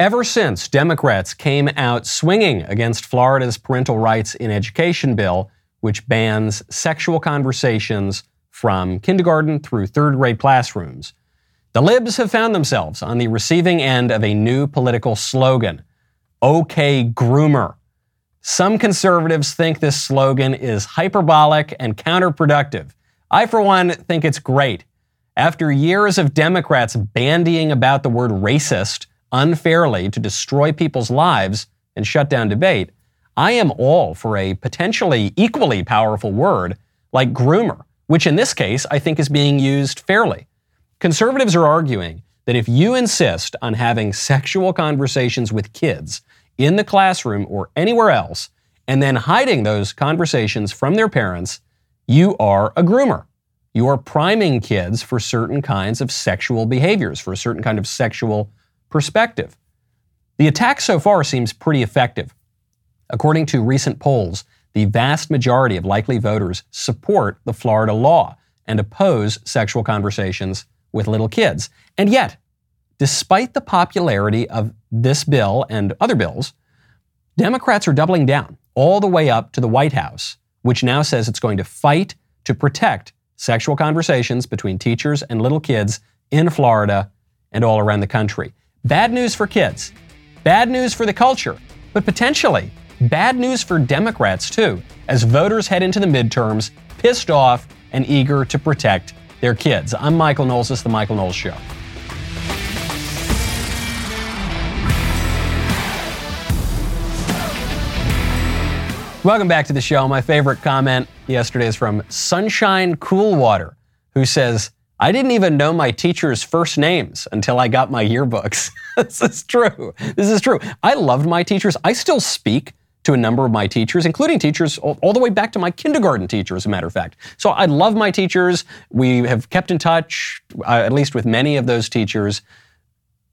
Ever since Democrats came out swinging against Florida's parental rights in education bill, which bans sexual conversations from kindergarten through third grade classrooms, the libs have found themselves on the receiving end of a new political slogan OK Groomer. Some conservatives think this slogan is hyperbolic and counterproductive. I, for one, think it's great. After years of Democrats bandying about the word racist unfairly to destroy people's lives and shut down debate, I am all for a potentially equally powerful word like groomer, which in this case I think is being used fairly. Conservatives are arguing that if you insist on having sexual conversations with kids, in the classroom or anywhere else and then hiding those conversations from their parents, you are a groomer. You are priming kids for certain kinds of sexual behaviors, for a certain kind of sexual perspective. The attack so far seems pretty effective. According to recent polls, the vast majority of likely voters support the Florida law and oppose sexual conversations with little kids. And yet, despite the popularity of this bill and other bills, Democrats are doubling down all the way up to the White House, which now says it's going to fight to protect sexual conversations between teachers and little kids in Florida and all around the country. Bad news for kids, bad news for the culture, but potentially bad news for Democrats too, as voters head into the midterms pissed off and eager to protect their kids. I'm Michael Knowles. This is The Michael Knowles Show. Welcome back to the show. My favorite comment yesterday is from Sunshine Coolwater, who says, I didn't even know my teacher's first names until I got my yearbooks. this is true. This is true. I loved my teachers. I still speak to a number of my teachers, including teachers all, all, the way back to my kindergarten teacher, as a matter of fact. So I love my teachers. We have kept in touch, uh, at least with many of those teachers.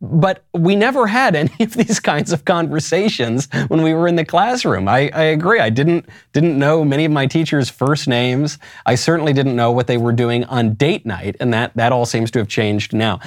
But we never had any of these kinds of conversations when we were in the classroom. I, I, agree. I didn't didn't know many of my teachers' first names. I certainly didn't know what they were doing on date night, and that that all seems to have changed now.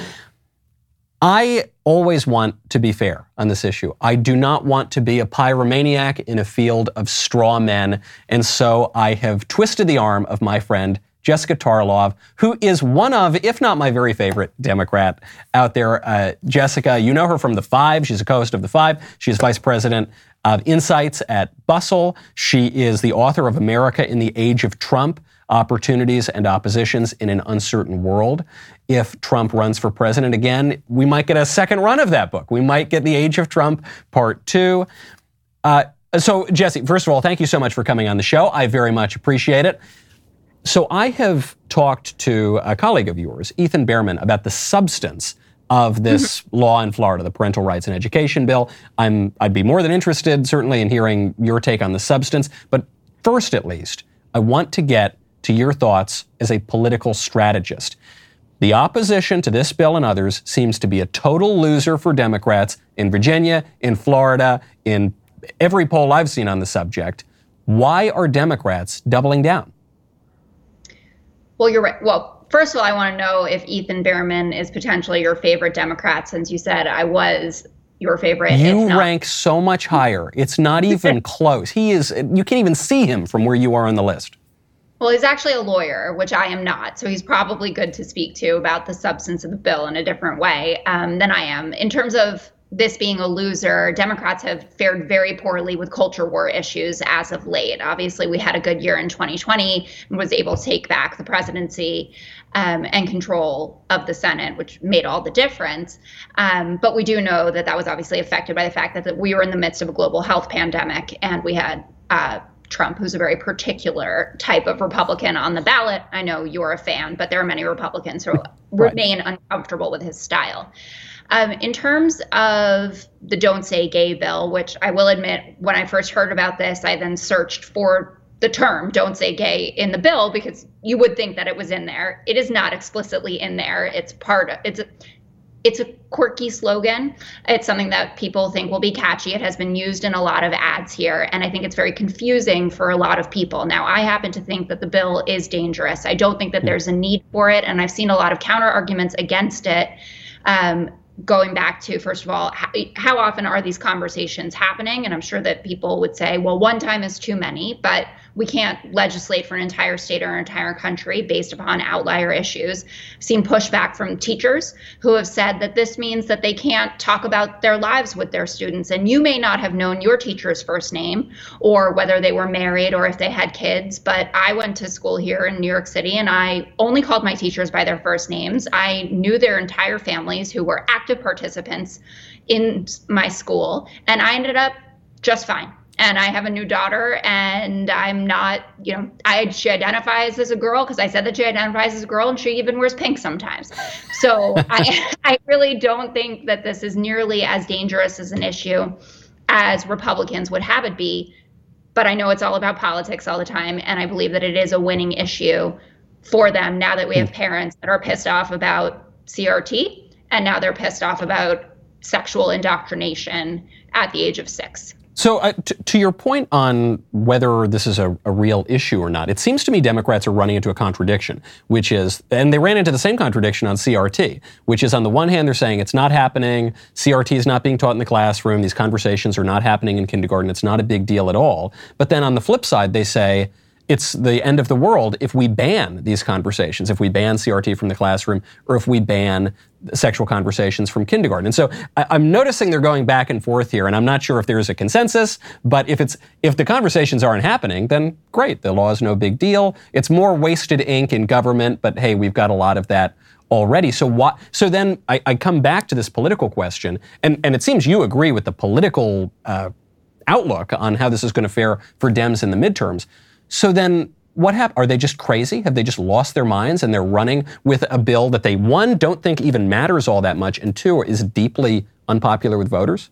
I always want to be fair on this issue. I do not want to be a pyromaniac in a field of straw men, and so I have twisted the arm of my friend Jessica Tarlov, who is one of, if not my very favorite Democrat out there. Uh, Jessica, you know her from The Five. She's a co host of The Five. She's vice president of Insights at Bustle. She is the author of America in the Age of Trump Opportunities and Oppositions in an Uncertain World. If Trump runs for president again, we might get a second run of that book. We might get The Age of Trump Part Two. Uh, so, Jesse, first of all, thank you so much for coming on the show. I very much appreciate it. So I have talked to a colleague of yours, Ethan Bearman, about the substance of this mm-hmm. law in Florida, the Parental Rights and Education Bill. I'm, I'd be more than interested, certainly, in hearing your take on the substance. But first, at least, I want to get to your thoughts as a political strategist. The opposition to this bill and others seems to be a total loser for Democrats in Virginia, in Florida, in every poll I've seen on the subject. Why are Democrats doubling down? Well, you're right. Well, first of all, I want to know if Ethan Bearman is potentially your favorite Democrat, since you said I was your favorite. You rank so much higher. It's not even close. He is. You can't even see him from where you are on the list. Well, he's actually a lawyer, which I am not. So he's probably good to speak to about the substance of the bill in a different way um, than I am. In terms of this being a loser, Democrats have fared very poorly with culture war issues as of late. Obviously, we had a good year in 2020 and was able to take back the presidency um, and control of the Senate, which made all the difference. Um, but we do know that that was obviously affected by the fact that, that we were in the midst of a global health pandemic and we had uh, Trump, who's a very particular type of Republican on the ballot. I know you're a fan, but there are many Republicans who right. remain uncomfortable with his style. Um, in terms of the Don't Say Gay bill, which I will admit, when I first heard about this, I then searched for the term don't say gay in the bill because you would think that it was in there. It is not explicitly in there. It's part of it's a it's a quirky slogan. It's something that people think will be catchy. It has been used in a lot of ads here, and I think it's very confusing for a lot of people. Now, I happen to think that the bill is dangerous. I don't think that hmm. there's a need for it, and I've seen a lot of counter arguments against it. Um, going back to first of all how, how, often are these conversations happening? And i'm sure that people would say well one time is too many but we can't legislate for an entire state or an entire country based upon outlier issues. I've seen pushback from teachers who have said that this means that they can't talk about their lives with their students. And you may not have known your teacher's first name or whether they were married or if they had kids, but I went to school here in New York City and I only called my teachers by their first names. I knew their entire families who were active participants in my school, and I ended up just fine and I have a new daughter, and I'm not, you know, I she identifies as a girl because I said that she identifies as a girl, and she even wears pink sometimes. So I, I really don't think that this is nearly as dangerous as an issue as Republicans would have it be. But I know it's all about politics all the time, and I believe that it is a winning issue for them now that we have hmm. parents that are pissed off about CRT, and now they're pissed off about sexual indoctrination at the age of six. So, uh, t- to your point on whether this is a, a, real issue or not, it seems to me Democrats are running into a contradiction, which is, and they ran into the same contradiction on CRT, which is on the one hand, they're saying it's not happening, CRT is not being taught in the classroom, these conversations are not happening in kindergarten, it's not a big deal at all. But then on the flip side, they say, it's the end of the world if we ban these conversations, if we ban CRT from the classroom, or if we ban sexual conversations from kindergarten. And so I, am noticing they're going back and forth here, and I'm not sure if there is a consensus. But if it's if the conversations aren't happening, then great, the law is no big deal. It's more wasted ink in government, but hey, we've got a lot of that already. So what? So then I, I come back to this political question, and and it seems you agree with the political. Uh, outlook on how this is going to fare for Dems in the midterms. So then what happened? Are they just crazy? Have they just lost their minds and they're running with a bill that they, one, don't think even matters all that much, and two, is deeply unpopular with voters?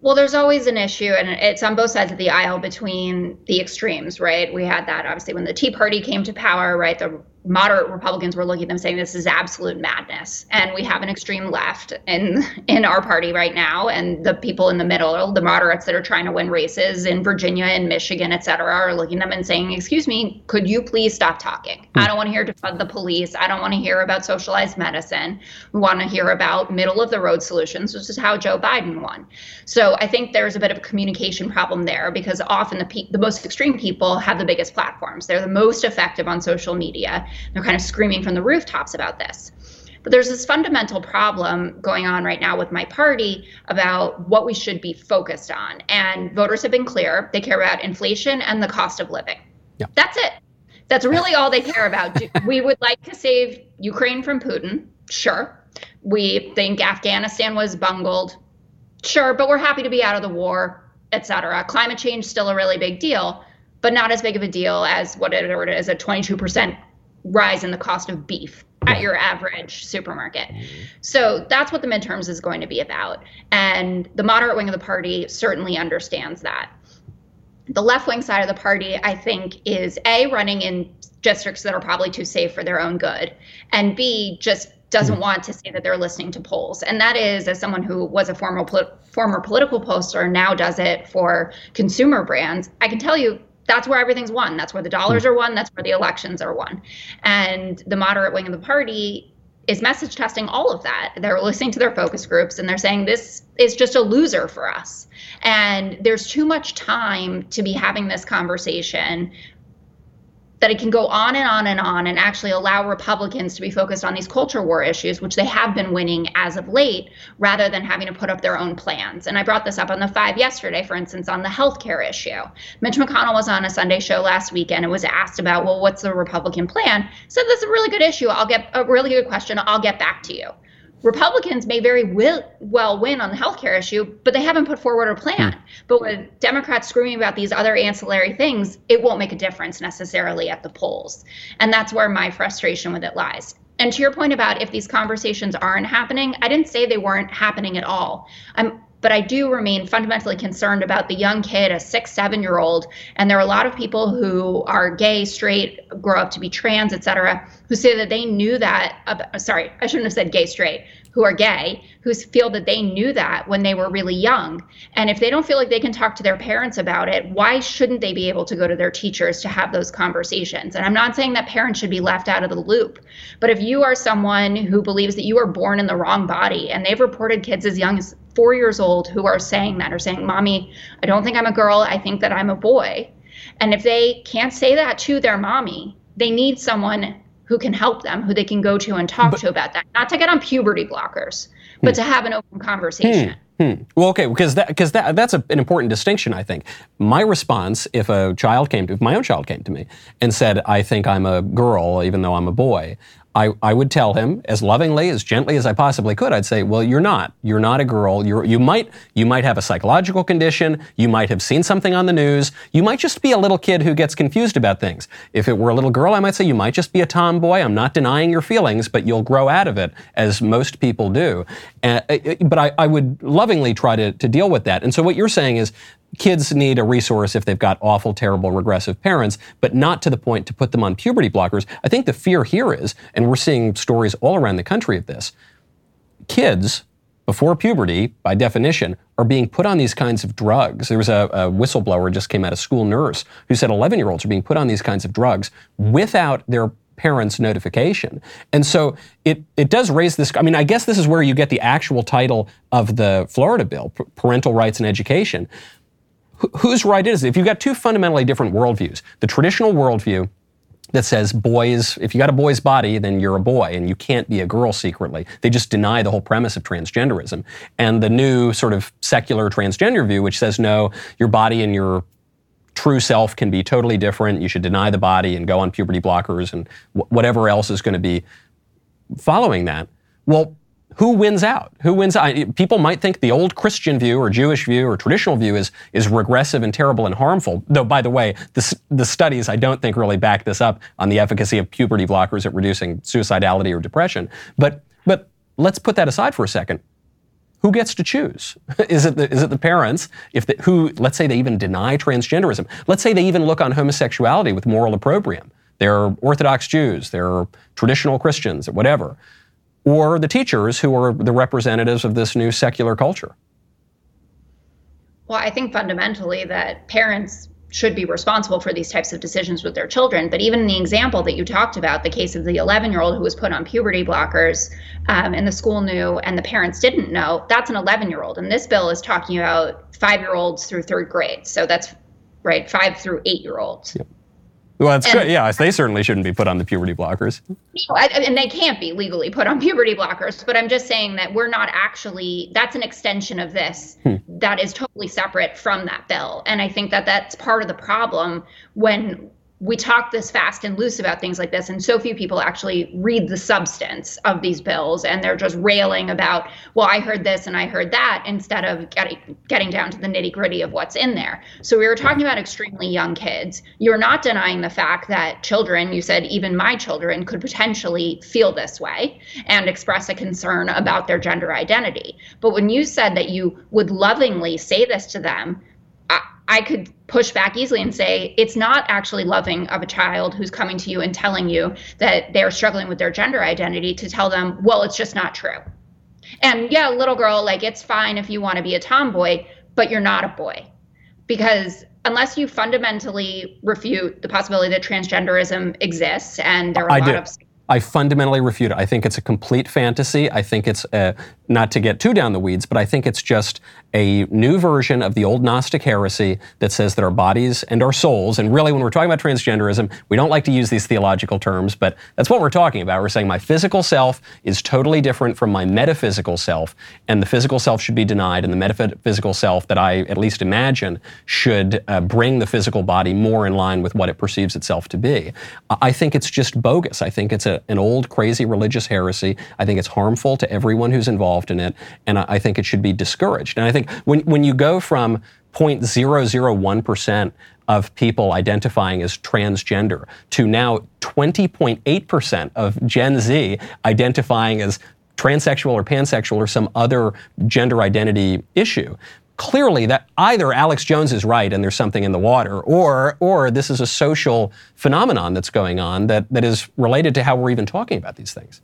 Well, there's always an issue, and it's on both sides of the aisle between the extremes, right? We had that obviously when the Tea Party came to power, right? The moderate Republicans were looking at them saying this is absolute madness. And we have an extreme left in in our party right now, and the people in the middle, the moderates that are trying to win races in Virginia and Michigan, et cetera, are looking at them and saying, "Excuse me, could you please stop talking? Hmm. I don't want to hear defund the police. I don't want to hear about socialized medicine. We want to hear about middle of the road solutions, which is how Joe Biden won." So I think there's a bit of a communication problem there because often the pe- the most extreme people have the biggest platforms. They're the most effective on social media they're kind of screaming from the rooftops about this. But there's this fundamental problem going on right now with my party about what we should be focused on. And voters have been clear. They care about inflation and the cost of living. Yeah. That's it. That's really all they care about. we would like to save Ukraine from Putin. Sure. We think Afghanistan was bungled. Sure, but we're happy to be out of the war, et cetera. Climate change is still a really big deal, but not as big of a deal as whatever it is, a 22% rise in the cost of beef at your average supermarket. Mm-hmm. So that's what the midterms is going to be about. And the moderate wing of the party certainly understands that. The left wing side of the party, I think, is A, running in districts that are probably too safe for their own good, and B, just doesn't hmm. want to say that they're listening to polls. And that is, as someone who was a former, former political poster, now does it for consumer brands, I can tell you that's where everything's won. That's where the dollars hmm. are won. That's where the elections are won. And the moderate wing of the party is message testing all of that. They're listening to their focus groups and they're saying this is just a loser for us. And there's too much time to be having this conversation that it can go on and on and on and actually allow Republicans to be focused on these culture war issues, which they have been winning as of late, rather than having to put up their own plans. And I brought this up on the five yesterday, for instance, on the healthcare issue. Mitch McConnell was on a Sunday show last weekend and was asked about, well, what's the Republican plan? Said that's a really good issue. I'll get a really good question. I'll get back to you. Republicans may very will, well win on the healthcare issue, but they haven't put forward a plan. Hmm. But with Democrats screaming about these other ancillary things, it won't make a difference necessarily at the polls. And that's where my frustration with it lies. And to your point about if these conversations aren't happening, I didn't say they weren't happening at all. I'm but I do remain fundamentally concerned about the young kid, a six, seven year old. And there are a lot of people who are gay, straight, grow up to be trans, et cetera, who say that they knew that. sorry, I shouldn't have said gay, straight, who are gay who feel that they knew that when they were really young. And if they don't feel like they can talk to their parents about it, why shouldn't they be able to go to their teachers to have those conversations? And I'm not saying that parents should be left out of the loop, but if you are someone who believes that you were born in the wrong body, and they've reported kids as young as four years old who are saying that, or saying, Mommy, I don't think I'm a girl, I think that I'm a boy. And if they can't say that to their mommy, they need someone who can help them, who they can go to and talk but, to about that. Not to get on puberty blockers, but hmm. to have an open conversation. Hmm. Hmm. Well, okay, because that because that that's a, an important distinction. I think my response, if a child came to, if my own child came to me and said, "I think I'm a girl, even though I'm a boy," I, I would tell him as lovingly, as gently as I possibly could. I'd say, "Well, you're not. You're not a girl. You're, you might you might have a psychological condition. You might have seen something on the news. You might just be a little kid who gets confused about things. If it were a little girl, I might say you might just be a tomboy. I'm not denying your feelings, but you'll grow out of it, as most people do. Uh, but I, I would lovingly try to to deal with that. And so what you're saying is kids need a resource if they've got awful, terrible, regressive parents, but not to the point to put them on puberty blockers. I think the fear here is, and we're seeing stories all around the country of this, kids before puberty, by definition, are being put on these kinds of drugs. There was a, a whistleblower just came out, a school nurse, who said 11 year olds are being put on these kinds of drugs without their parents' notification. And so it, it does raise this. I mean, I guess this is where you get the actual title of the Florida bill, Parental Rights and Education whose right is it? If you've got two fundamentally different worldviews, the traditional worldview that says boys, if you got a boy's body, then you're a boy and you can't be a girl secretly. They just deny the whole premise of transgenderism. And the new sort of secular transgender view, which says no, your body and your true self can be totally different. You should deny the body and go on puberty blockers and whatever else is going to be following that. Well, who wins out? Who wins? People might think the old Christian view or Jewish view or traditional view is, is regressive and terrible and harmful. Though, by the way, the, the studies I don't think really back this up on the efficacy of puberty blockers at reducing suicidality or depression. But, but let's put that aside for a second. Who gets to choose? is, it the, is it the parents? If the, who, let's say they even deny transgenderism. Let's say they even look on homosexuality with moral opprobrium. They're Orthodox Jews, they're traditional Christians, whatever or the teachers who are the representatives of this new secular culture? Well, I think fundamentally that parents should be responsible for these types of decisions with their children. But even in the example that you talked about, the case of the 11 year old who was put on puberty blockers um, and the school knew and the parents didn't know, that's an 11 year old. And this bill is talking about five year olds through third grade. So that's right, five through eight year olds. Yep. Well, that's and, good. Yeah, they certainly shouldn't be put on the puberty blockers. No, I, and they can't be legally put on puberty blockers. But I'm just saying that we're not actually. That's an extension of this hmm. that is totally separate from that bill. And I think that that's part of the problem when we talk this fast and loose about things like this, and so few people actually read the substance of these bills, and they're just railing about, well, I heard this and I heard that, instead of getting getting down to the nitty gritty of what's in there. So we were talking about extremely young kids. You're not denying the fact that children, you said even my children, could potentially feel this way and express a concern about their gender identity. But when you said that you would lovingly say this to them, I could push back easily and say it's not actually loving of a child who's coming to you and telling you that they're struggling with their gender identity to tell them, well, it's just not true. And yeah, little girl, like it's fine if you want to be a tomboy, but you're not a boy. Because unless you fundamentally refute the possibility that transgenderism exists and there are a I lot do. of I fundamentally refute it. I think it's a complete fantasy. I think it's, a, not to get too down the weeds, but I think it's just a new version of the old Gnostic heresy that says that our bodies and our souls, and really when we're talking about transgenderism, we don't like to use these theological terms, but that's what we're talking about. We're saying my physical self is totally different from my metaphysical self, and the physical self should be denied, and the metaphysical self that I at least imagine should uh, bring the physical body more in line with what it perceives itself to be. I think it's just bogus. I think it's a an old, crazy religious heresy. I think it's harmful to everyone who's involved in it, and I, I think it should be discouraged. And I think when, when you go from 0.001% of people identifying as transgender to now 20.8% of Gen Z identifying as transsexual or pansexual or some other gender identity issue clearly that either Alex Jones is right and there's something in the water, or or this is a social phenomenon that's going on that, that is related to how we're even talking about these things.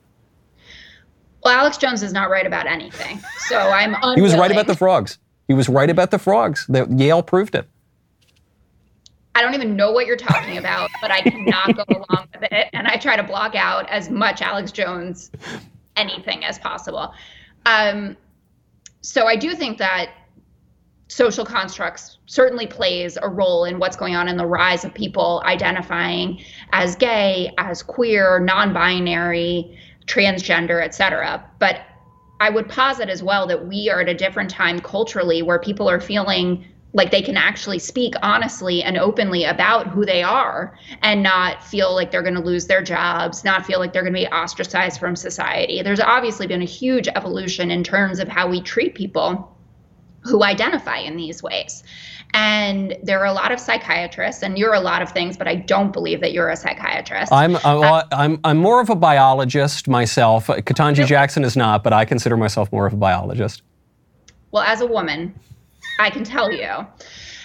Well, Alex Jones is not right about anything. So I'm unwilling. He was right about the frogs. He was right about the frogs. The, Yale proved it. I don't even know what you're talking about, but I cannot go along with it. And I try to block out as much Alex Jones anything as possible. Um, so I do think that social constructs certainly plays a role in what's going on in the rise of people identifying as gay, as queer, non-binary, transgender, etc. But I would posit as well that we are at a different time culturally where people are feeling like they can actually speak honestly and openly about who they are and not feel like they're going to lose their jobs, not feel like they're going to be ostracized from society. There's obviously been a huge evolution in terms of how we treat people who identify in these ways. And there are a lot of psychiatrists, and you're a lot of things, but I don't believe that you're a psychiatrist. I'm uh, I'm I'm more of a biologist myself. Ketanji Jackson is not, but I consider myself more of a biologist. Well, as a woman, I can tell you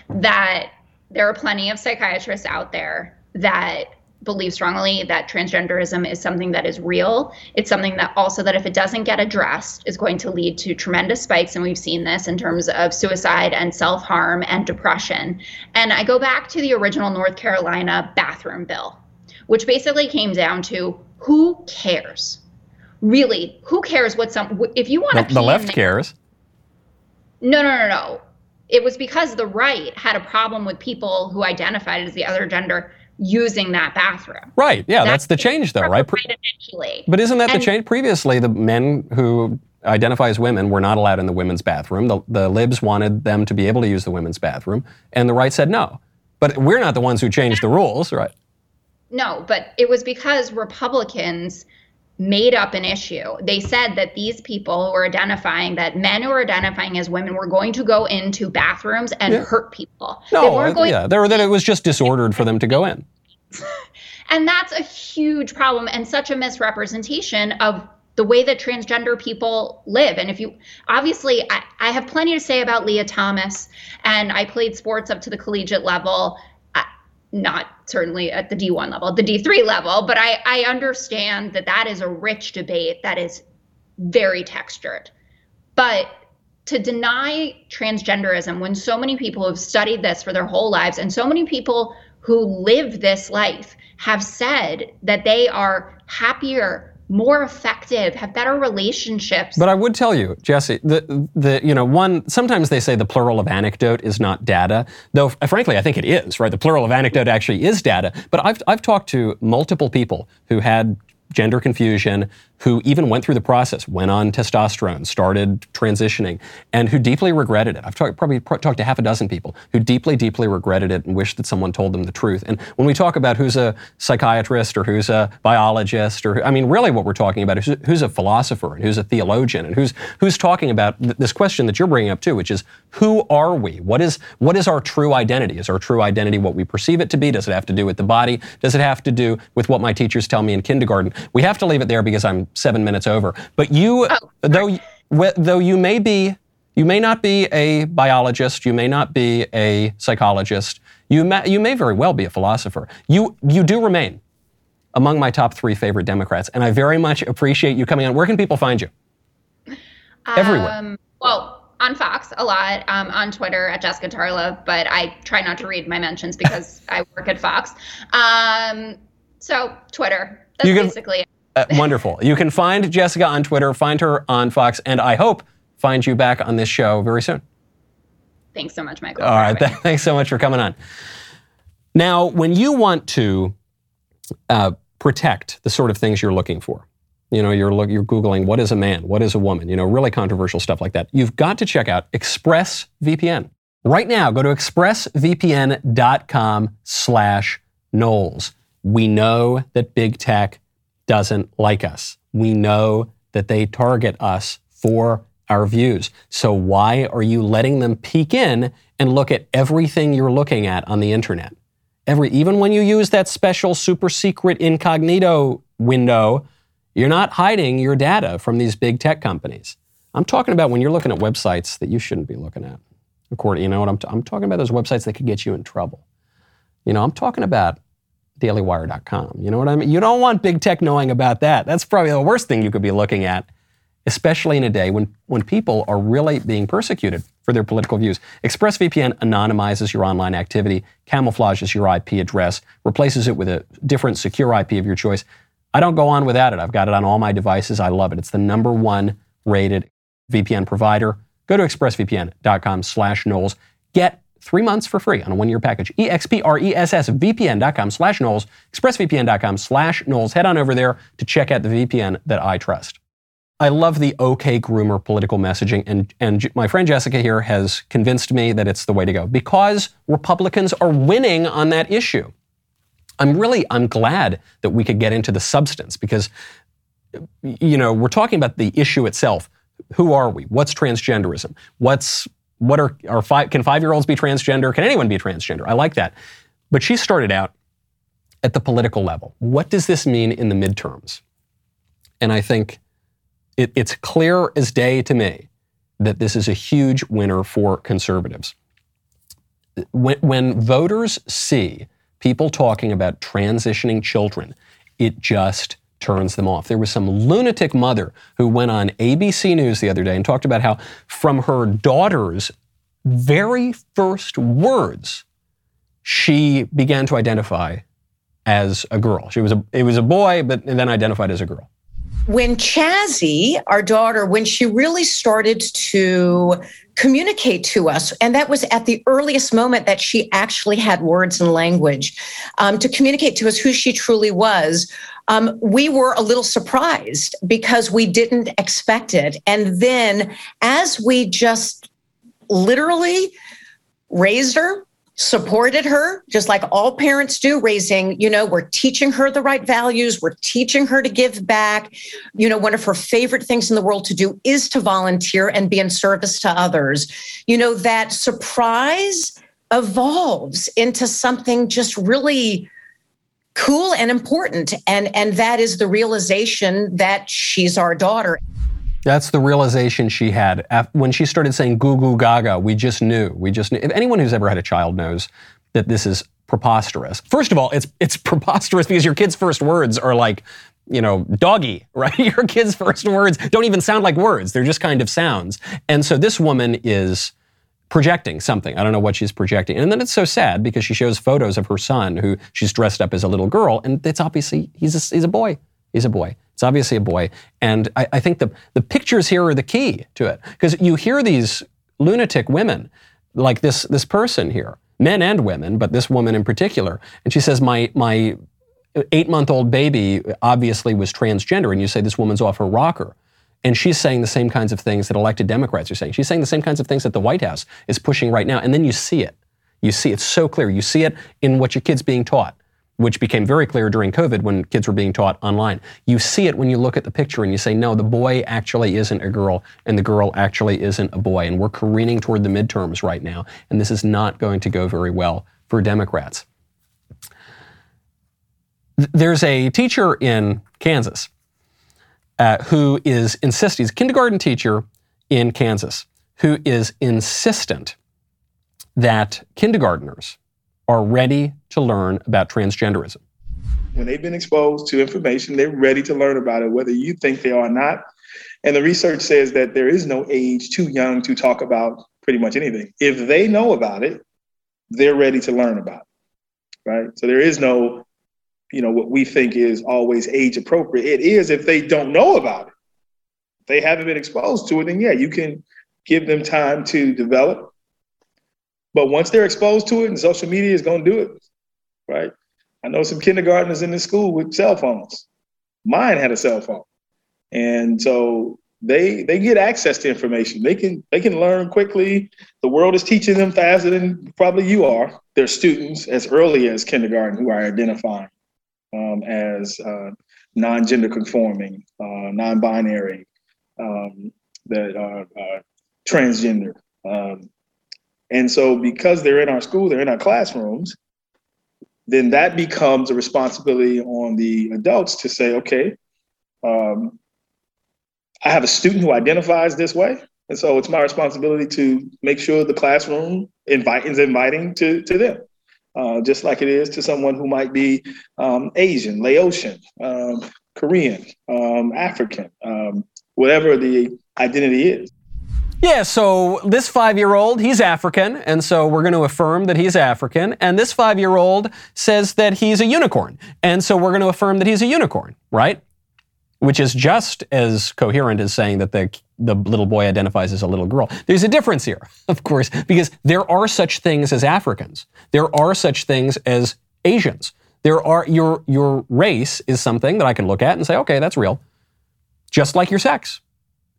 that there are plenty of psychiatrists out there that believe strongly that transgenderism is something that is real. It's something that also that if it doesn't get addressed is going to lead to tremendous spikes and we've seen this in terms of suicide and self-harm and depression. And I go back to the original North Carolina bathroom bill, which basically came down to who cares? Really, who cares what some if you want to the, the left cares. No, no, no, no. It was because the right had a problem with people who identified as the other gender using that bathroom. Right. Yeah, that's, that's the change, though, right? right but isn't that and, the change? Previously, the men who identify as women were not allowed in the women's bathroom. The, the libs wanted them to be able to use the women's bathroom, and the right said no. But we're not the ones who changed the rules, right? No, but it was because Republicans made up an issue. They said that these people were identifying that men who were identifying as women were going to go into bathrooms and yeah. hurt people. No, they weren't going yeah, they that it was just disordered for them to go in. and that's a huge problem and such a misrepresentation of the way that transgender people live. And if you obviously, I, I have plenty to say about Lia Thomas, and I played sports up to the collegiate level not certainly at the D1 level, the D3 level, but I, I understand that that is a rich debate that is very textured. But to deny transgenderism when so many people have studied this for their whole lives and so many people who live this life have said that they are happier more effective, have better relationships. But I would tell you, Jesse, the the you know one sometimes they say the plural of anecdote is not data, though frankly I think it is. Right, the plural of anecdote actually is data. But I've I've talked to multiple people who had gender confusion, who even went through the process, went on testosterone, started transitioning, and who deeply regretted it. I've talk, probably talked to half a dozen people who deeply, deeply regretted it and wished that someone told them the truth. And when we talk about who's a psychiatrist or who's a biologist, or I mean, really what we're talking about is who's a philosopher and who's a theologian and who's who's talking about th- this question that you're bringing up too, which is who are we? What is what is our true identity? Is our true identity what we perceive it to be? Does it have to do with the body? Does it have to do with what my teachers tell me in kindergarten? We have to leave it there because I'm seven minutes over. But you, oh, though, though you may be, you may not be a biologist, you may not be a psychologist, you may, you may very well be a philosopher. You, you do remain among my top three favorite Democrats, and I very much appreciate you coming on. Where can people find you? Everywhere. Um, well, on Fox a lot, um, on Twitter at Jessica Tarlov, but I try not to read my mentions because I work at Fox. Um, so Twitter, that's can, basically it. Uh, wonderful. You can find Jessica on Twitter, find her on Fox, and I hope find you back on this show very soon. Thanks so much, Michael. All right. Th- thanks so much for coming on. Now, when you want to uh, protect the sort of things you're looking for, you know, you're look, you're googling what is a man, what is a woman, you know, really controversial stuff like that. You've got to check out ExpressVPN. Right now, go to expressvpn.com/knowles. We know that big tech doesn't like us. We know that they target us for our views. So why are you letting them peek in and look at everything you're looking at on the internet? Every even when you use that special super secret incognito window, you're not hiding your data from these big tech companies. I'm talking about when you're looking at websites that you shouldn't be looking at. According, you know what I'm, t- I'm talking about? Those websites that could get you in trouble. You know, I'm talking about dailywire.com. You know what I mean? You don't want big tech knowing about that. That's probably the worst thing you could be looking at especially in a day when, when people are really being persecuted for their political views. ExpressVPN anonymizes your online activity, camouflages your IP address, replaces it with a different secure IP of your choice. I don't go on without it. I've got it on all my devices. I love it. It's the number one rated VPN provider. Go to expressvpn.com slash Knowles. Get three months for free on a one-year package. EXPRESSVPN.com slash Knowles, expressvpn.com slash Knowles. Head on over there to check out the VPN that I trust. I love the OK groomer political messaging, and, and my friend Jessica here has convinced me that it's the way to go because Republicans are winning on that issue. I'm really I'm glad that we could get into the substance because you know we're talking about the issue itself. Who are we? What's transgenderism? What's what are are five can five year olds be transgender? Can anyone be transgender? I like that. But she started out at the political level. What does this mean in the midterms? And I think it, it's clear as day to me that this is a huge winner for conservatives. When, when voters see people talking about transitioning children, it just turns them off. There was some lunatic mother who went on ABC News the other day and talked about how, from her daughter's very first words, she began to identify as a girl. She was a, it was a boy, but then identified as a girl when Chazzy, our daughter, when she really started to communicate to us, and that was at the earliest moment that she actually had words and language um, to communicate to us who she truly was. Um, we were a little surprised because we didn't expect it. And then as we just literally raised her, supported her just like all parents do raising you know we're teaching her the right values we're teaching her to give back you know one of her favorite things in the world to do is to volunteer and be in service to others you know that surprise evolves into something just really cool and important and and that is the realization that she's our daughter that's the realization she had when she started saying goo goo gaga. We just knew. We just knew. If anyone who's ever had a child knows that this is preposterous. First of all, it's it's preposterous because your kid's first words are like, you know, doggy, right? Your kid's first words don't even sound like words. They're just kind of sounds. And so this woman is projecting something. I don't know what she's projecting. And then it's so sad because she shows photos of her son who she's dressed up as a little girl and it's obviously he's a, he's a boy. He's a boy. It's obviously a boy. And I, I think the, the pictures here are the key to it. Because you hear these lunatic women, like this, this person here, men and women, but this woman in particular, and she says, My, my eight month old baby obviously was transgender. And you say, This woman's off her rocker. And she's saying the same kinds of things that elected Democrats are saying. She's saying the same kinds of things that the White House is pushing right now. And then you see it. You see it so clear. You see it in what your kid's being taught which became very clear during COVID when kids were being taught online. You see it when you look at the picture and you say, no, the boy actually isn't a girl and the girl actually isn't a boy. And we're careening toward the midterms right now. And this is not going to go very well for Democrats. There's a teacher in Kansas uh, who is insisting, he's a kindergarten teacher in Kansas, who is insistent that kindergarteners are ready to learn about transgenderism. When they've been exposed to information, they're ready to learn about it, whether you think they are or not. And the research says that there is no age too young to talk about pretty much anything. If they know about it, they're ready to learn about it. Right. So there is no, you know, what we think is always age appropriate. It is if they don't know about it. If they haven't been exposed to it, then yeah, you can give them time to develop but once they're exposed to it, and social media is going to do it, right? I know some kindergartners in the school with cell phones. Mine had a cell phone, and so they they get access to information. They can they can learn quickly. The world is teaching them faster than probably you are. They're students as early as kindergarten who are identifying um, as uh, non-gender conforming, uh, non-binary, um, that are transgender. Um, and so, because they're in our school, they're in our classrooms, then that becomes a responsibility on the adults to say, okay, um, I have a student who identifies this way. And so it's my responsibility to make sure the classroom invite, is inviting to, to them, uh, just like it is to someone who might be um, Asian, Laotian, um, Korean, um, African, um, whatever the identity is. Yeah, so this five year old, he's African, and so we're going to affirm that he's African. And this five year old says that he's a unicorn, and so we're going to affirm that he's a unicorn, right? Which is just as coherent as saying that the, the little boy identifies as a little girl. There's a difference here, of course, because there are such things as Africans, there are such things as Asians. There are your your race is something that I can look at and say, okay, that's real. Just like your sex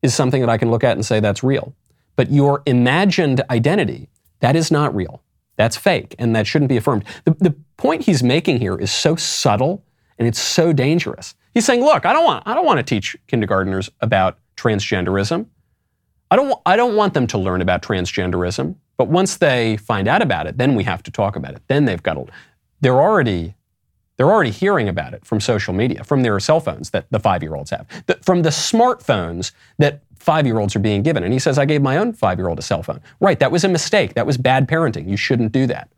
is something that I can look at and say that's real. But your imagined identity, that is not real. That's fake, and that shouldn't be affirmed. The, the point he's making here is so subtle and it's so dangerous. He's saying, look, I don't want, I don't want to teach kindergarteners about transgenderism. I don't, I don't want them to learn about transgenderism. But once they find out about it, then we have to talk about it. Then they've got to, they're already they're already hearing about it from social media, from their cell phones that the five year olds have, the, from the smartphones that five year olds are being given. And he says, I gave my own five year old a cell phone. Right, that was a mistake. That was bad parenting. You shouldn't do that.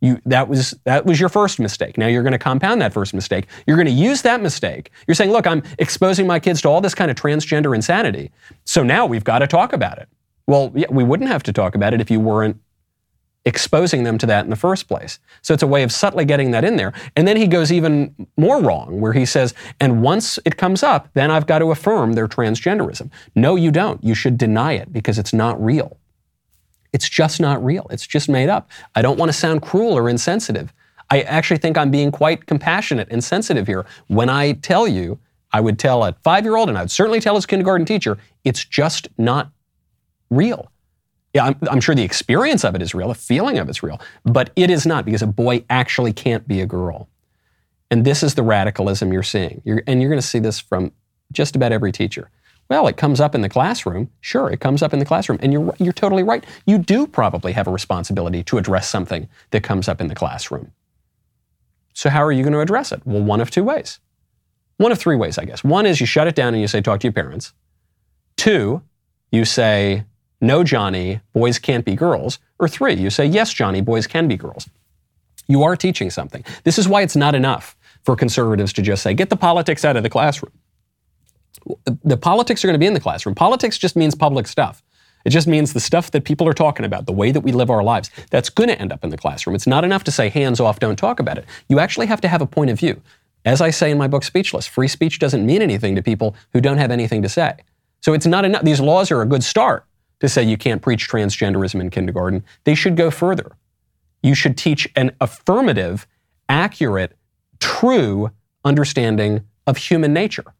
You, that was that was your first mistake. Now you're going to compound that first mistake. You're going to use that mistake. You're saying, look, I'm exposing my kids to all this kind of transgender insanity. So now we've got to talk about it. Well, yeah, we wouldn't have to talk about it if you weren't exposing them to that in the first place. So it's a way of subtly getting that in there. And then he goes even more wrong, where he says, and once it comes up, then I've got to affirm their transgenderism. No, you don't. You should deny it because it's not real. It's just not real. It's just made up. I don't want to sound cruel or insensitive. I actually think I'm being quite compassionate and sensitive here when I tell you, I would tell a five year old, and I would certainly tell his kindergarten teacher, it's just not real. Yeah, I'm, I'm, sure the experience of it is real, the feeling of it's real, but it is not because a boy actually can't be a girl. And this is the radicalism you're seeing. You're, and you're going to see this from just about every teacher. Well, it comes up in the classroom. Sure, it comes up in the classroom. And you're, you're totally right. You do probably have a responsibility to address something that comes up in the classroom. So, how are you going to address it? Well, one of two ways. One of three ways, I guess. One is you shut it down and you say, talk to your parents. Two, you say, no, Johnny, boys can't be girls. Or three, you say, yes, Johnny, boys can be girls. You are teaching something. This is why it's not enough for conservatives to just say, get the politics out of the classroom. The politics are going to be in the classroom. Politics just means public stuff. It just means the stuff that people are talking about, the way that we live our lives. That's going to end up in the classroom. It's not enough to say hands off, don't talk about it. You actually have to have a point of view. As I say in my book, Speechless, free speech doesn't mean anything to people who don't have anything to say. So it's not enough. These laws are a good start to say you can't preach transgenderism in kindergarten. They should go further. You should teach an affirmative, accurate, true understanding of human nature.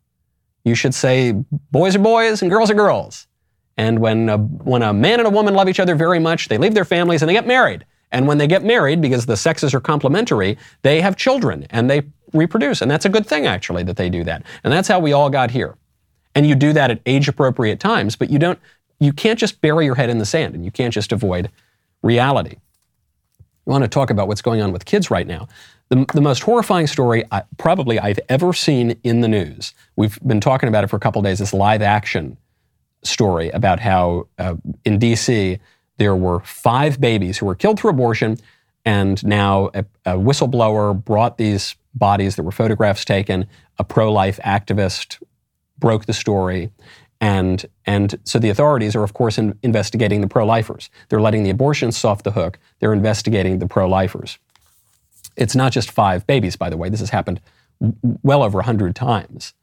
You should say boys are boys and girls are girls. And when a, when a man and a woman love each other very much, they leave their families and they get married. And when they get married, because the sexes are complementary, they have children and they reproduce. And that's a good thing, actually, that they do that. And that's how we all got here. And you do that at age appropriate times, but you don't you can't just bury your head in the sand and you can't just avoid reality. I want to talk about what's going on with kids right now. The, the most horrifying story I, probably I've ever seen in the news, we've been talking about it for a couple days, this live action story about how uh, in DC there were five babies who were killed through abortion, and now a, a whistleblower brought these bodies, there were photographs taken, a pro life activist broke the story, and, and so the authorities are, of course, in investigating the pro lifers. They're letting the abortionists off the hook. They're investigating the pro lifers. It's not just five babies, by the way. This has happened well over 100 times.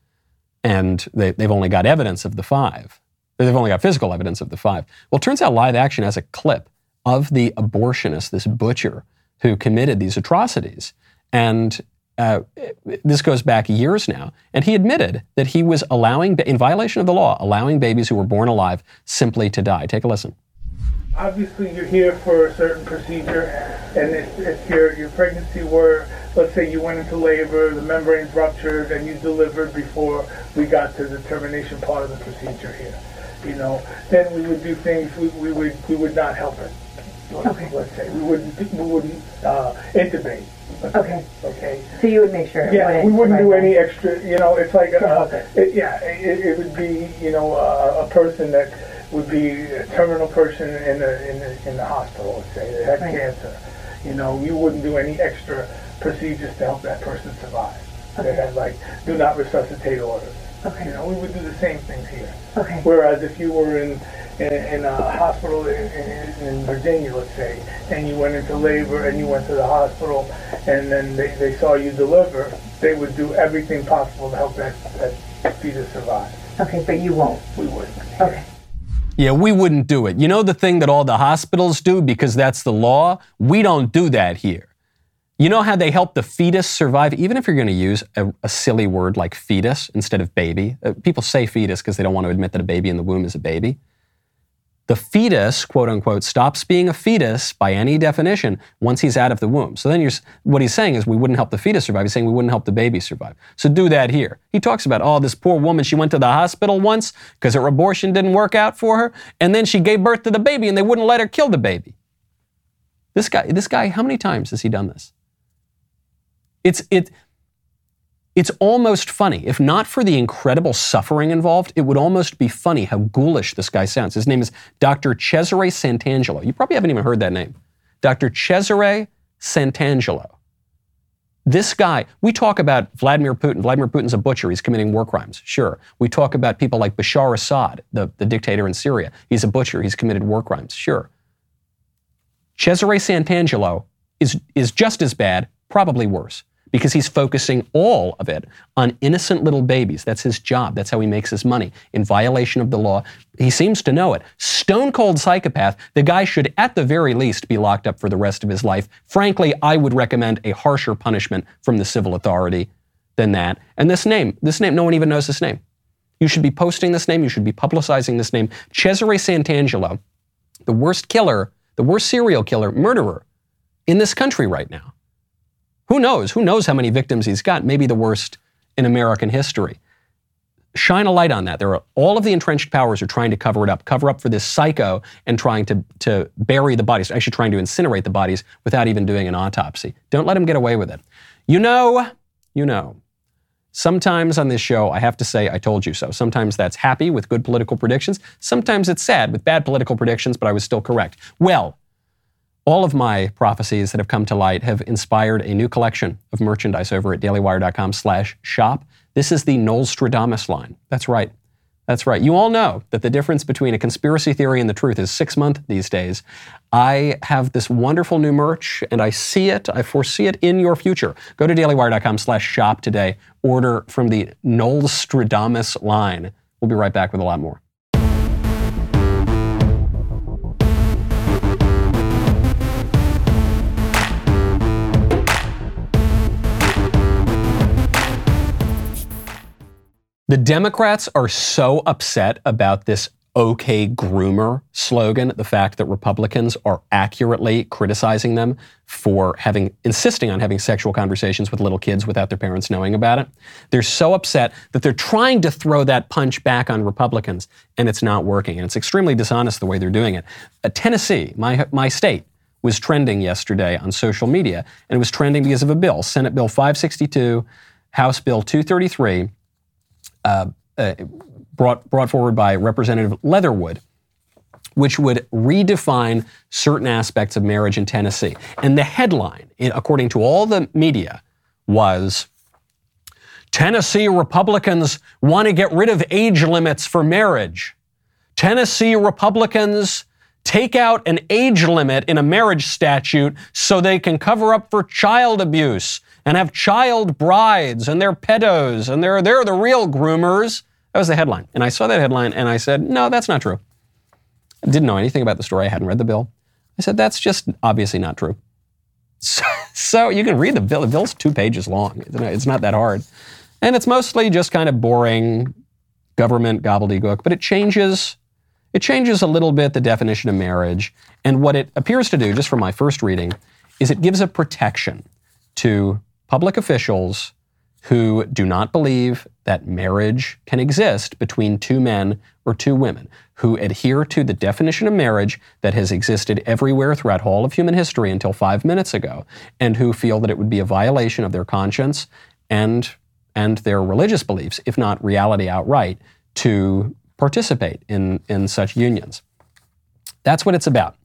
And they, they've only got evidence of the five. They've only got physical evidence of the five. Well, it turns out Live Action has a clip of the abortionist, this butcher, who committed these atrocities. And uh, this goes back years now, and he admitted that he was allowing, in violation of the law, allowing babies who were born alive simply to die. Take a listen. Obviously, you're here for a certain procedure, and if, if your, your pregnancy were, let's say you went into labor, the membrane's ruptured, and you delivered before we got to the termination part of the procedure here, you know, then we would do things, we, we would we would not help it. Okay. Let's say we wouldn't we wouldn't uh, intubate Okay, Okay. so you would make sure Yeah, we wouldn't do any extra, you know, it's like, Can't uh, it. it- yeah, it, it would be, you know, a, a person that would be a terminal person in the, in the, in the hospital, let's say, that had Right. cancer. You know, you wouldn't do any extra procedures to help that person survive. They had like, do not resuscitate orders. Okay. You know, we would do the same things here. Okay. Whereas if you were in in, in a hospital in, in, in, Virginia, let's say, and you went into labor and you went to the hospital, and then they, they saw you deliver, they would do everything possible to help that, that fetus survive. Okay, but you won't. We wouldn't. Okay. Yeah, we wouldn't do it. You know the thing that all the hospitals do because that's the law? We don't do that here. You know how they help the fetus survive? Even if you're going to use a, a, silly word like fetus instead of baby, uh, people say fetus because they don't want to admit that a baby in the womb is a baby the fetus, quote unquote, stops being a fetus by any definition once he's out of the womb. So then you're, what he's saying is we wouldn't help the fetus survive. He's saying we wouldn't help the baby survive. So do that here. He talks about, oh, this poor woman, she went to the hospital once because her abortion didn't work out for her, and then she gave birth to the baby and they wouldn't let her kill the baby. This guy, this guy, how many times has he done this? It's, it, it's almost funny. If not for the incredible suffering involved, it would almost be funny how ghoulish this guy sounds. His name is Dr. Cesare Santangelo. You probably haven't even heard that name. Dr. Cesare Santangelo. This guy, we talk about Vladimir Putin. Vladimir Putin's a butcher. He's committing war crimes. Sure. We talk about people like Bashar Assad, the, the dictator in Syria. He's a butcher. He's committed war crimes. Sure. Cesare Santangelo is, is just as bad, probably worse because he's focusing all of it on innocent little babies. That's his job. That's how he makes his money in violation of the law. He seems to know it. Stone cold psychopath. The guy should, at the very least, be locked up for the rest of his life. Frankly, I would recommend a harsher punishment from the civil authority than that. And this name, this name, no one even knows this name. You should be posting this name. You should be publicizing this name. Cesare Santangelo, the worst killer, the worst serial killer, murderer in this country right now. Who knows? Who knows how many victims he's got? Maybe the worst in American history. Shine a light on that. There are all of the entrenched powers are trying to cover it up, cover up for this psycho and trying to, to bury the bodies, actually trying to incinerate the bodies without even doing an autopsy. Don't let him get away with it. You know, you know. Sometimes on this show, I have to say, I told you so. Sometimes that's happy with good political predictions. Sometimes it's sad with bad political predictions, but I was still correct. Well, all of my prophecies that have come to light have inspired a new collection of merchandise over at dailywire.com slash shop. This is the Nostradamus line. That's right. That's right. You all know that the difference between a conspiracy theory and the truth is six months these days. I have this wonderful new merch and I see it, I foresee it in your future. Go to dailywire.com slash shop today. Order from the Nostradamus line. We'll be right back with a lot more. The Democrats are so upset about this OK groomer slogan, the fact that Republicans are accurately criticizing them for having insisting on having sexual conversations with little kids without their parents knowing about it. They're so upset that they're trying to throw that punch back on Republicans and it's not working. And it's extremely dishonest the way they're doing it. Uh, Tennessee, my my state, was trending yesterday on social media and it was trending because of a bill, Senate Bill 562, House Bill 233 uh, uh, brought, brought forward by Representative Leatherwood, which would redefine certain aspects of marriage in Tennessee. And the headline, according to all the media, was Tennessee Republicans want to get rid of age limits for marriage. Tennessee Republicans take out an age limit in a marriage statute so they can cover up for child abuse and have child brides and they're pedos and they're, they're the real groomers. That was the headline. And I saw that headline and I said, no, that's not true. I didn't know anything about the story. I hadn't read the bill. I said, that's just obviously not true. So, so you can read the bill. The bill's two pages long. It's not that hard. And it's mostly just kind of boring government gobbledygook, but it changes it changes a little bit the definition of marriage. And what it appears to do, just from my first reading, is it gives a protection to public officials who do not believe that marriage can exist between two men or two women, who adhere to the definition of marriage that has existed everywhere throughout all of human history until five minutes ago, and who feel that it would be a violation of their conscience and, and their religious beliefs, if not reality outright, to participate in, in such unions. That's what it's about.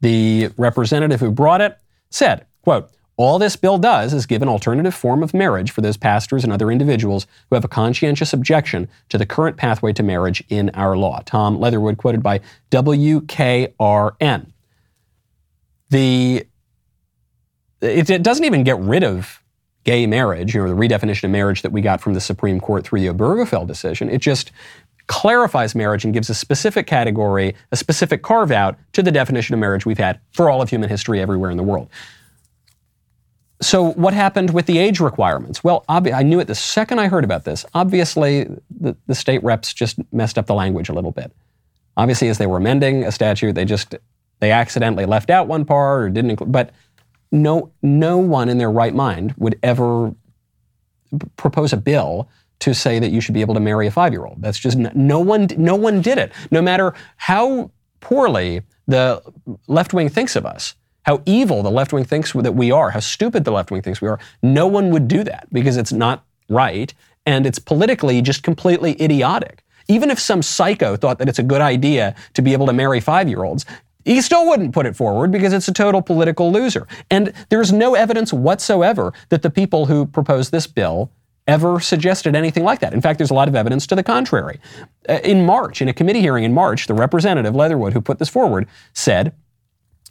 The representative who brought it said, quote, All this bill does is give an alternative form of marriage for those pastors and other individuals who have a conscientious objection to the current pathway to marriage in our law. Tom Leatherwood, quoted by WKRN. The it, it doesn't even get rid of gay marriage, or the redefinition of marriage that we got from the Supreme Court through the Obergefell decision. It just clarifies marriage and gives a specific category, a specific carve out to the definition of marriage we've had for all of human history everywhere in the world. So, what happened with the age requirements? Well, obvi- I knew it the second I heard about this. Obviously, the, the state reps just messed up the language a little bit. Obviously, as they were amending a statute, they just they accidentally left out one part or didn't include. But no, no one in their right mind would ever propose a bill to say that you should be able to marry a five-year-old. That's just no one. No one did it. No matter how poorly the left wing thinks of us, how evil the left wing thinks that we are, how stupid the left wing thinks we are. No one would do that because it's not right and it's politically just completely idiotic. Even if some psycho thought that it's a good idea to be able to marry five-year-olds, he still wouldn't put it forward because it's a total political loser. And there's no evidence whatsoever that the people who proposed this bill ever suggested anything like that. In fact, there's a lot of evidence to the contrary. Uh, in March, in a committee hearing in March, the representative Leatherwood who put this forward said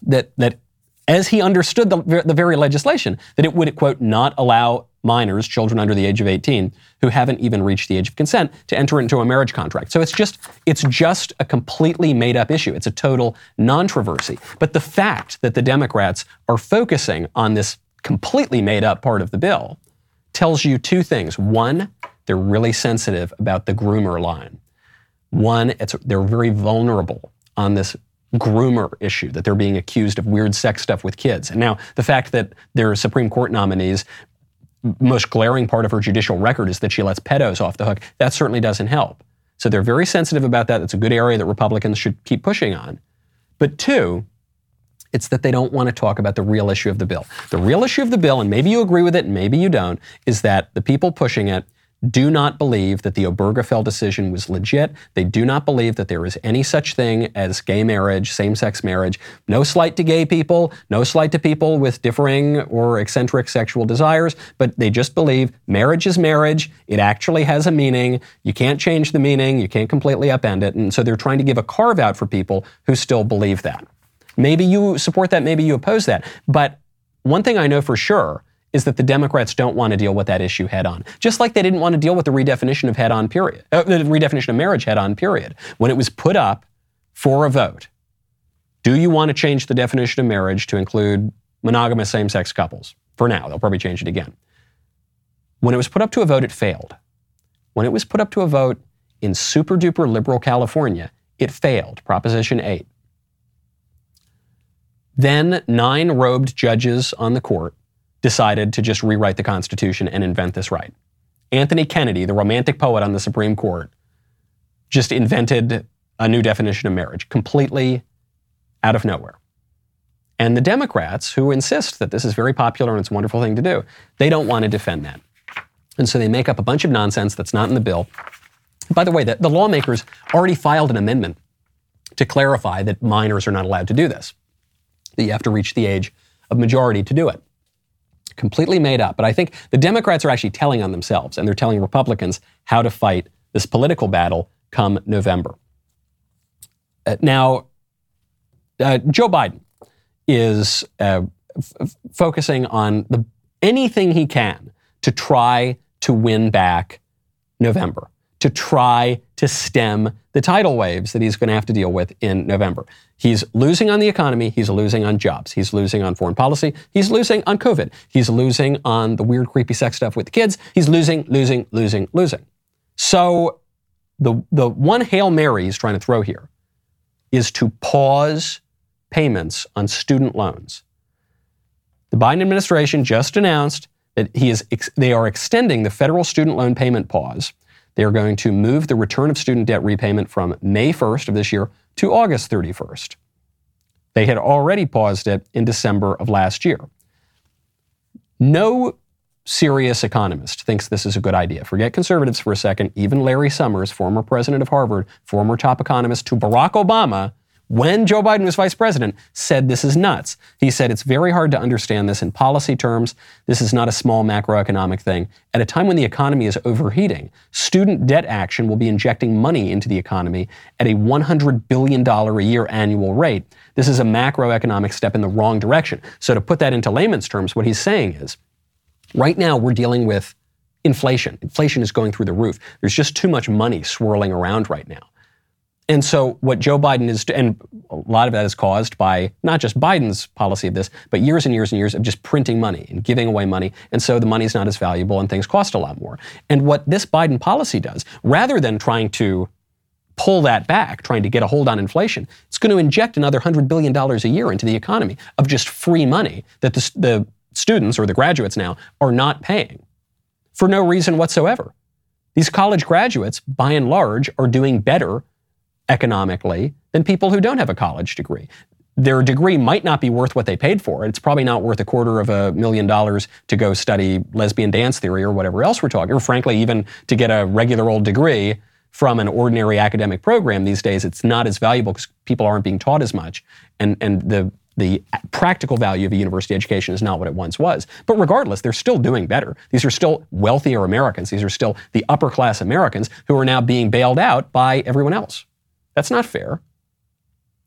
that that as he understood the, the very legislation, that it would, quote, not allow minors, children under the age of 18, who haven't even reached the age of consent, to enter into a marriage contract. So it's just, it's just a completely made up issue. It's a total non-controversy. But the fact that the Democrats are focusing on this completely made up part of the bill tells you two things. One, they're really sensitive about the groomer line. One, they're very vulnerable on this groomer issue that they're being accused of weird sex stuff with kids. And now the fact that they're Supreme Court nominees, most glaring part of her judicial record is that she lets pedos off the hook. That certainly doesn't help. So they're very sensitive about that. That's a good area that Republicans should keep pushing on. But two, it's that they don't want to talk about the real issue of the bill. The real issue of the bill, and maybe you agree with it and maybe you don't, is that the people pushing it do not believe that the Obergefell decision was legit. They do not believe that there is any such thing as gay marriage, same sex marriage. No slight to gay people, no slight to people with differing or eccentric sexual desires, but they just believe marriage is marriage. It actually has a meaning. You can't change the meaning, you can't completely upend it. And so they're trying to give a carve out for people who still believe that. Maybe you support that, maybe you oppose that. But one thing I know for sure is that the Democrats don't want to deal with that issue head on. Just like they didn't want to deal with the redefinition of head on period, uh, the redefinition of marriage head on period. When it was put up for a vote, do you want to change the definition of marriage to include monogamous same sex couples? For now, they'll probably change it again. When it was put up to a vote, it failed. When it was put up to a vote in super duper liberal California, it failed. Proposition 8. Then nine robed judges on the court decided to just rewrite the Constitution and invent this right. Anthony Kennedy, the romantic poet on the Supreme Court, just invented a new definition of marriage completely out of nowhere. And the Democrats, who insist that this is very popular and it's a wonderful thing to do, they don't want to defend that. And so they make up a bunch of nonsense that's not in the bill. By the way, the, the lawmakers already filed an amendment to clarify that minors are not allowed to do this that you have to reach the age of majority to do it. Completely made up. But I think the Democrats are actually telling on themselves, and they're telling Republicans how to fight this political battle come November. Uh, now, uh, Joe Biden is uh, f- focusing on the, anything he can to try to win back November, to try to stem the tidal waves that he's going to have to deal with in November. He's losing on the economy. He's losing on jobs. He's losing on foreign policy. He's losing on COVID. He's losing on the weird, creepy sex stuff with the kids. He's losing, losing, losing, losing. So the, the one Hail Mary he's trying to throw here is to pause payments on student loans. The Biden administration just announced that he is, they are extending the federal student loan payment pause they are going to move the return of student debt repayment from May 1st of this year to August 31st. They had already paused it in December of last year. No serious economist thinks this is a good idea. Forget conservatives for a second. Even Larry Summers, former president of Harvard, former top economist to Barack Obama, when Joe Biden was vice president, said this is nuts. He said it's very hard to understand this in policy terms. This is not a small macroeconomic thing. At a time when the economy is overheating, student debt action will be injecting money into the economy at a $100 billion a year annual rate. This is a macroeconomic step in the wrong direction. So, to put that into layman's terms, what he's saying is right now we're dealing with inflation. Inflation is going through the roof. There's just too much money swirling around right now. And so, what Joe Biden is, and a lot of that is caused by not just Biden's policy of this, but years and years and years of just printing money and giving away money. And so the money's not as valuable and things cost a lot more. And what this Biden policy does, rather than trying to pull that back, trying to get a hold on inflation, it's going to inject another $100 billion a year into the economy of just free money that the, the students or the graduates now are not paying for no reason whatsoever. These college graduates, by and large, are doing better economically than people who don't have a college degree. Their degree might not be worth what they paid for. It's probably not worth a quarter of a million dollars to go study lesbian dance theory or whatever else we're talking, or frankly, even to get a regular old degree from an ordinary academic program these days, it's not as valuable because people aren't being taught as much. And, and the, the practical value of a university education is not what it once was. But regardless, they're still doing better. These are still wealthier Americans. These are still the upper class Americans who are now being bailed out by everyone else. That's not fair.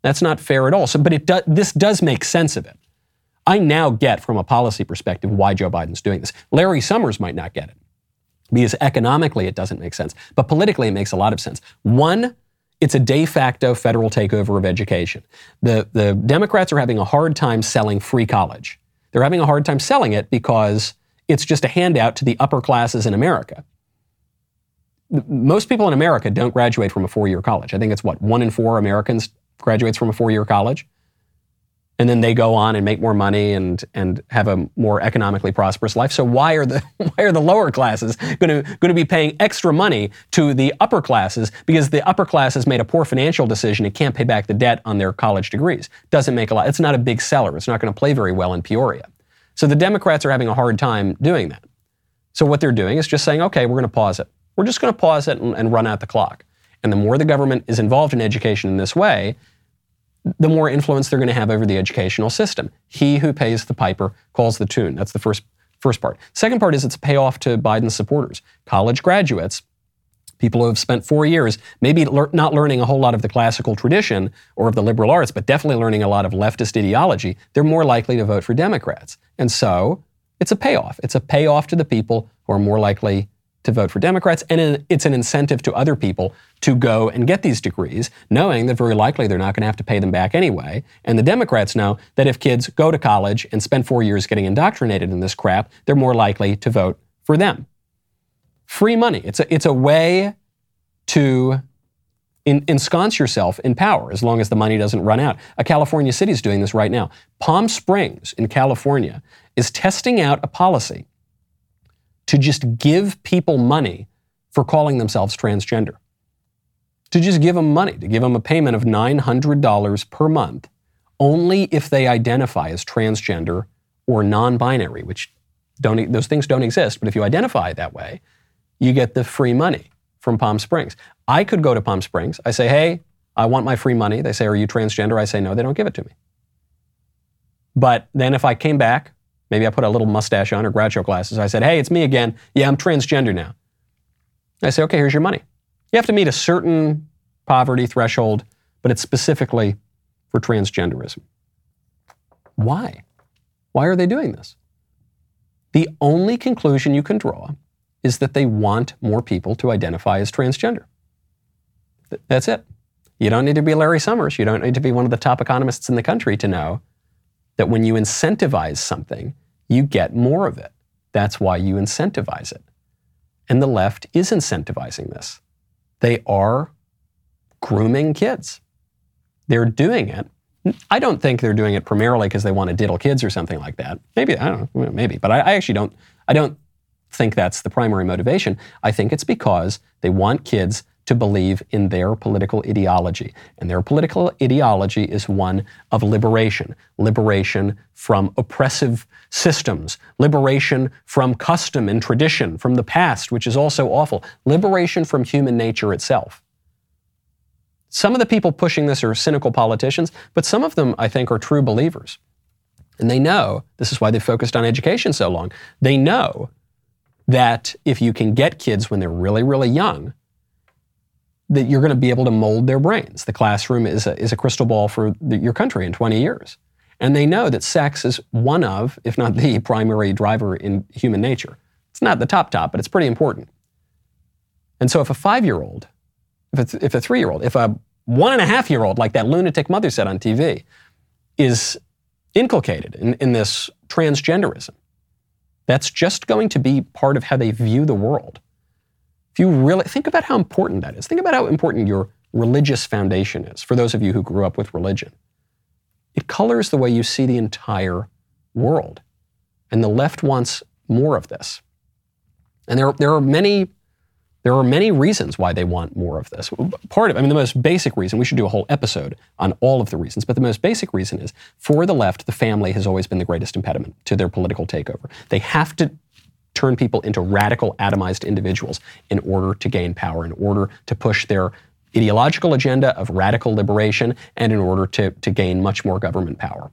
That's not fair at all. So, but it do, this does make sense of it. I now get from a policy perspective why Joe Biden's doing this. Larry Summers might not get it because economically it doesn't make sense, but politically it makes a lot of sense. One, it's a de facto federal takeover of education. The, the Democrats are having a hard time selling free college. They're having a hard time selling it because it's just a handout to the upper classes in America most people in America don't graduate from a four year college. I think it's what, one in four Americans graduates from a four year college. And then they go on and make more money and, and have a more economically prosperous life. So why are the why are the lower classes going to going to be paying extra money to the upper classes because the upper classes made a poor financial decision and can't pay back the debt on their college degrees? Doesn't make a lot. It's not a big seller. It's not going to play very well in Peoria. So the Democrats are having a hard time doing that. So what they're doing is just saying, okay, we're going to pause it. We're just going to pause it and, and run out the clock. And the more the government is involved in education in this way, the more influence they're going to have over the educational system. He who pays the piper calls the tune. That's the first first part. Second part is it's a payoff to Biden's supporters. College graduates, people who have spent four years, maybe le- not learning a whole lot of the classical tradition or of the liberal arts, but definitely learning a lot of leftist ideology, they're more likely to vote for Democrats. And so it's a payoff. It's a payoff to the people who are more likely to vote for Democrats, and it's an incentive to other people to go and get these degrees, knowing that very likely they're not going to have to pay them back anyway. And the Democrats know that if kids go to college and spend four years getting indoctrinated in this crap, they're more likely to vote for them. Free money. It's a, it's a way to in, ensconce yourself in power as long as the money doesn't run out. A California city is doing this right now. Palm Springs in California is testing out a policy to just give people money for calling themselves transgender. To just give them money, to give them a payment of $900 per month, only if they identify as transgender or non binary, which don't, those things don't exist. But if you identify that way, you get the free money from Palm Springs. I could go to Palm Springs. I say, hey, I want my free money. They say, are you transgender? I say, no, they don't give it to me. But then if I came back Maybe I put a little mustache on or Groucho glasses. I said, hey, it's me again. Yeah, I'm transgender now. I say, okay, here's your money. You have to meet a certain poverty threshold, but it's specifically for transgenderism. Why? Why are they doing this? The only conclusion you can draw is that they want more people to identify as transgender. That's it. You don't need to be Larry Summers. You don't need to be one of the top economists in the country to know that when you incentivize something, you get more of it. That's why you incentivize it. And the left is incentivizing this. They are grooming kids. They're doing it. I don't think they're doing it primarily because they want to diddle kids or something like that. Maybe I don't know, maybe, but I, I actually don't. I don't think that's the primary motivation. I think it's because they want kids to believe in their political ideology. And their political ideology is one of liberation liberation from oppressive systems, liberation from custom and tradition, from the past, which is also awful, liberation from human nature itself. some of the people pushing this are cynical politicians, but some of them, I think, are true believers. And they know this is why they focused on education so long. They know that if you can get kids when they're really, really young, that you're going to be able to mold their brains. The classroom is a, is a crystal ball for the, your country in 20 years. And they know that sex is one of, if not the primary driver in human nature. It's not the top top, but it's pretty important. And so if a five year old, if, if a three year old, if a one and a half year old, like that lunatic mother said on TV, is inculcated in, in this transgenderism, that's just going to be part of how they view the world. If you really think about how important that is, think about how important your religious foundation is for those of you who grew up with religion. It colors the way you see the entire world. And the left wants more of this. And there, there are many there are many reasons why they want more of this. Part of, I mean, the most basic reason, we should do a whole episode on all of the reasons, but the most basic reason is for the left, the family has always been the greatest impediment to their political takeover. They have to turn people into radical, atomized individuals in order to gain power, in order to push their ideological agenda of radical liberation, and in order to, to gain much more government power,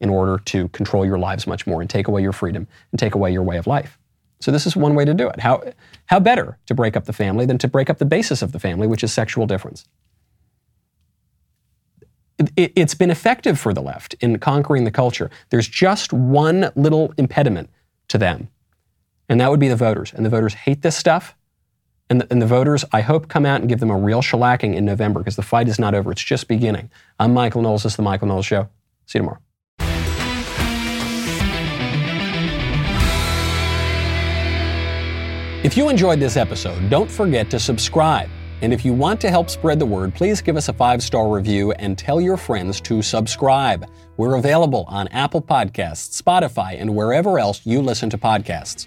in order to control your lives much more and take away your freedom and take away your way of life. So this is one way to do it. How, how better to break up the family than to break up the basis of the family, which is sexual difference? It, it's been effective for the left in conquering the culture. There's just one little impediment to them, and that would be the voters. And the voters hate this stuff. And the, and the voters, I hope, come out and give them a real shellacking in November because the fight is not over. It's just beginning. I'm Michael Knowles. This is The Michael Knowles Show. See you tomorrow. If you enjoyed this episode, don't forget to subscribe. And if you want to help spread the word, please give us a five star review and tell your friends to subscribe. We're available on Apple Podcasts, Spotify, and wherever else you listen to podcasts.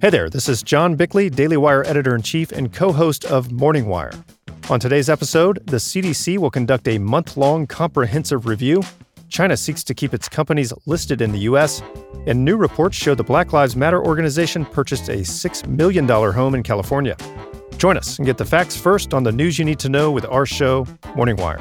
Hey there, this is John Bickley, Daily Wire editor in chief and co host of Morning Wire. On today's episode, the CDC will conduct a month long comprehensive review China seeks to keep its companies listed in the U.S., and new reports show the Black Lives Matter organization purchased a $6 million home in California. Join us and get the facts first on the news you need to know with our show, Morning Wire.